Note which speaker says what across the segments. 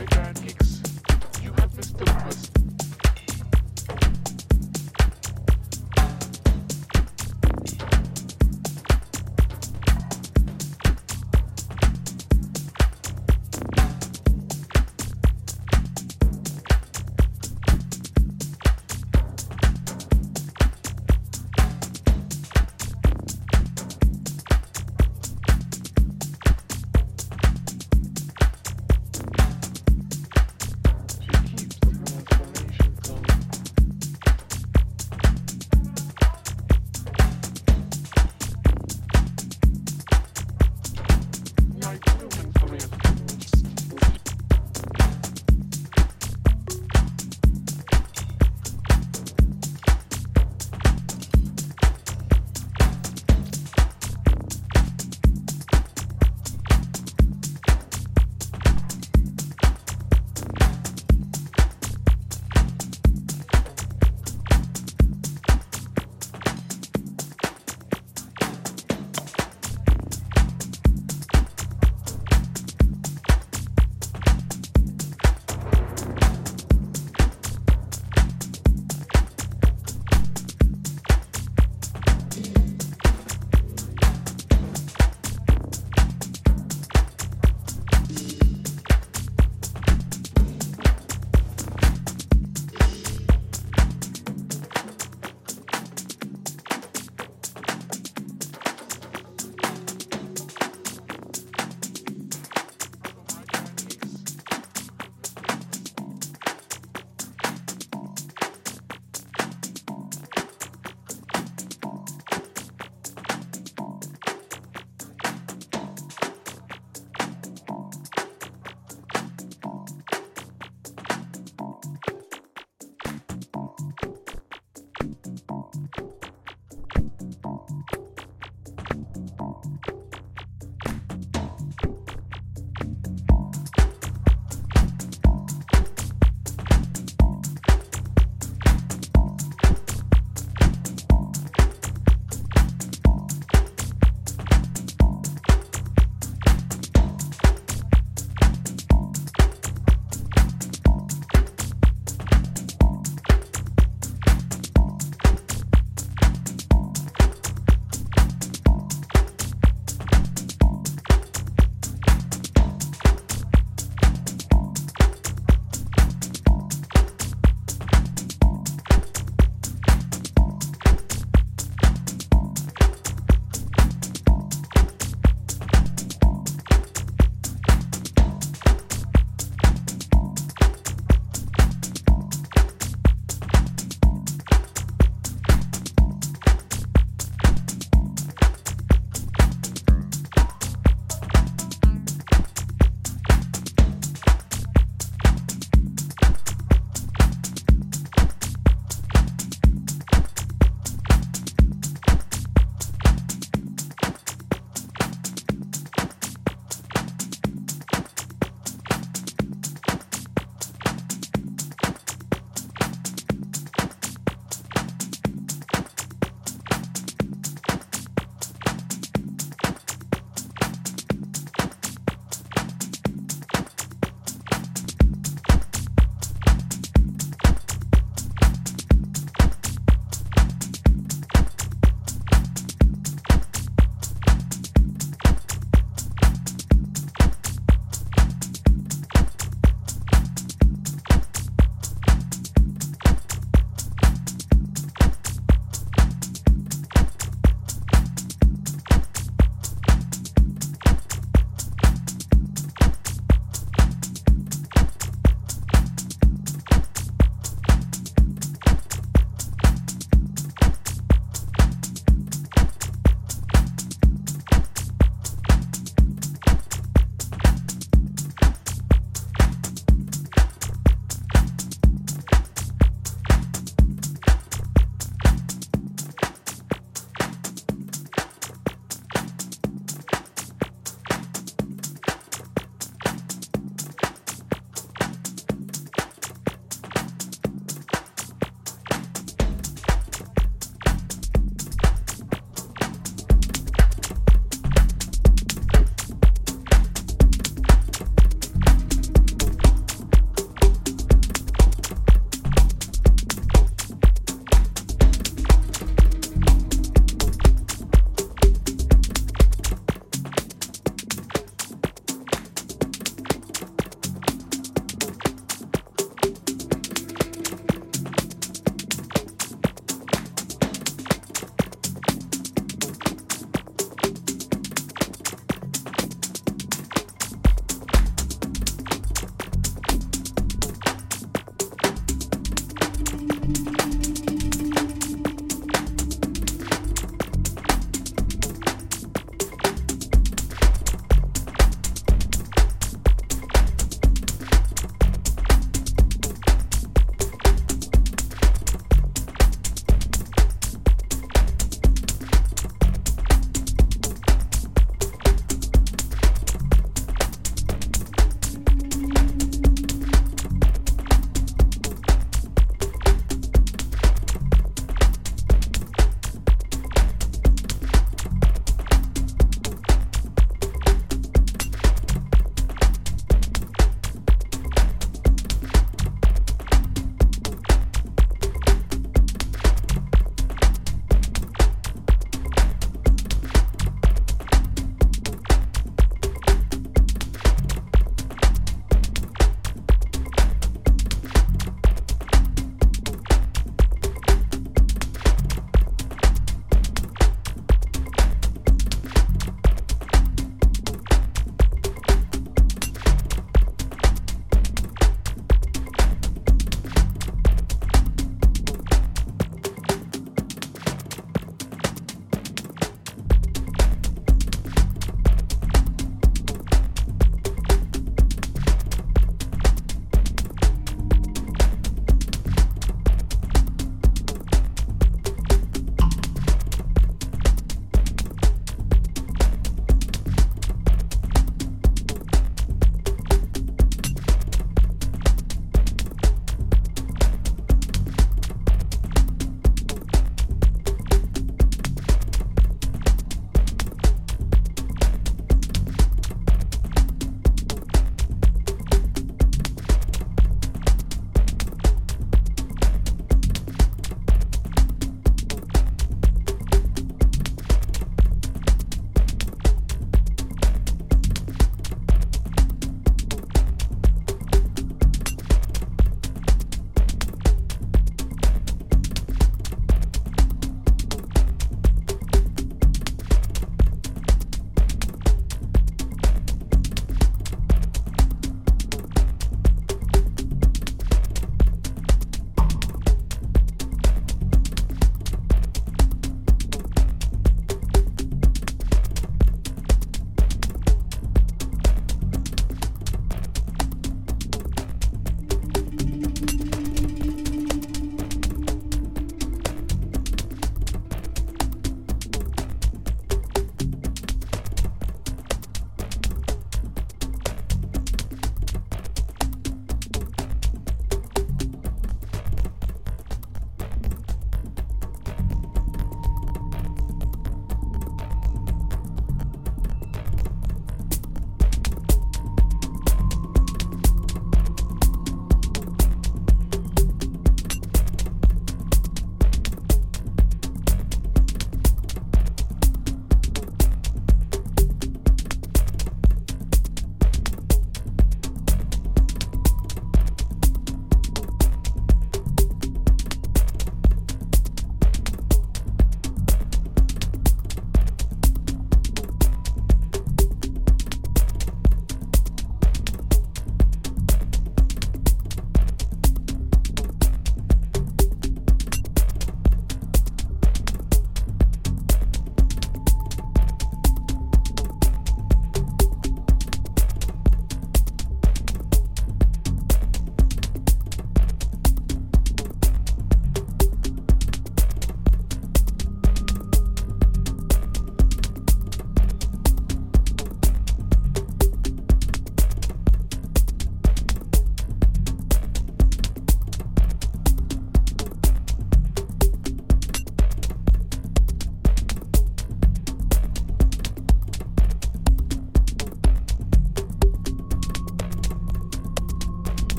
Speaker 1: You have missed the bus.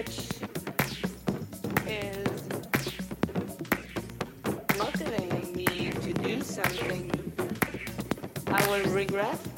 Speaker 2: which is motivating me to do something I will regret.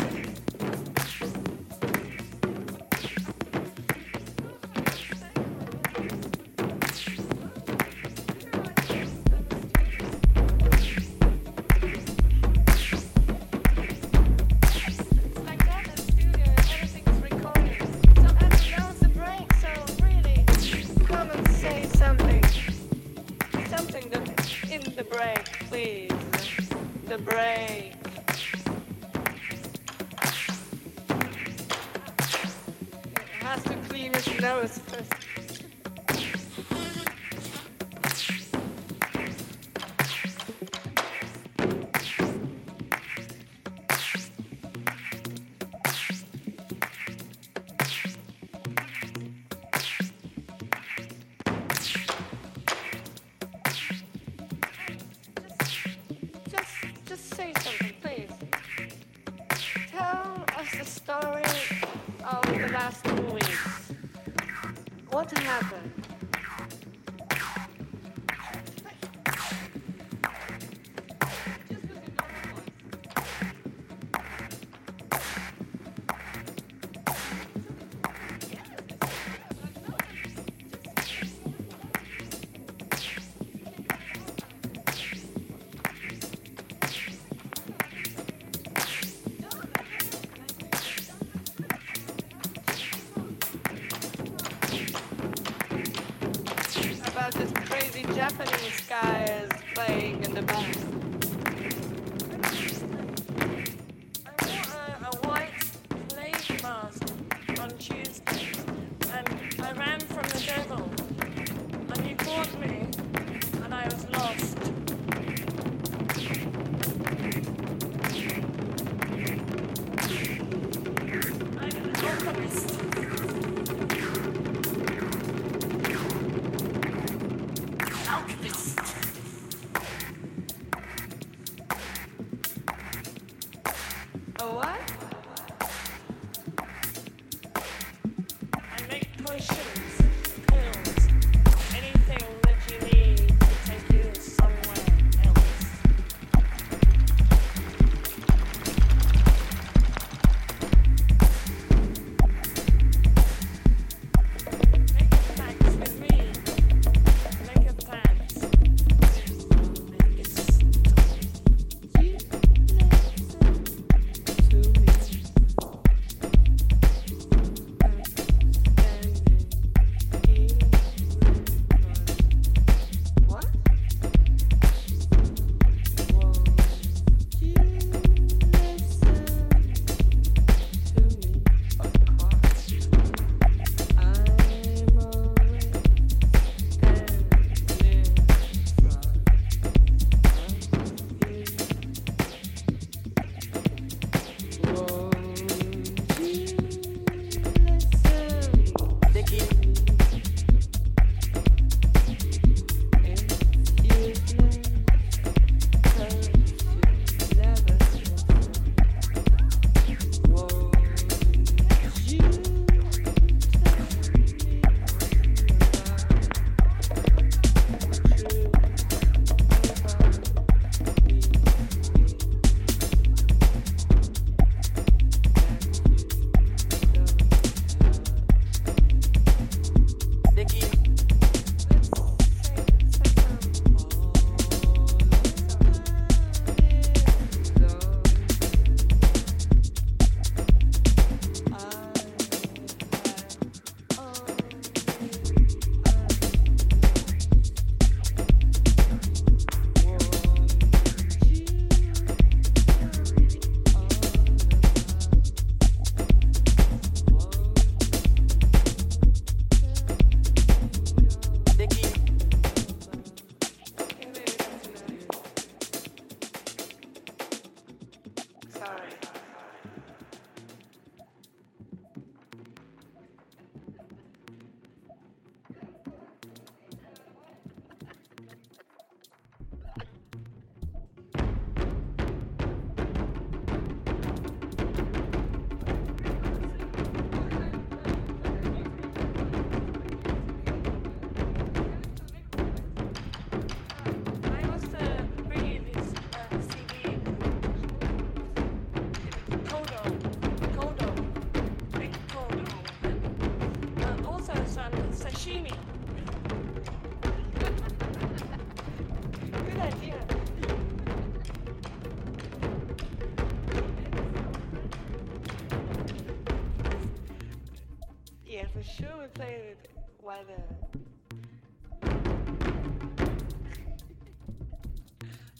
Speaker 2: The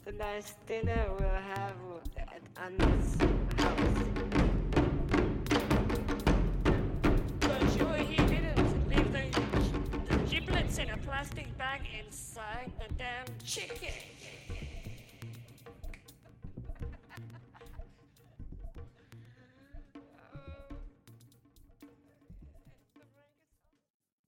Speaker 2: the nice dinner we'll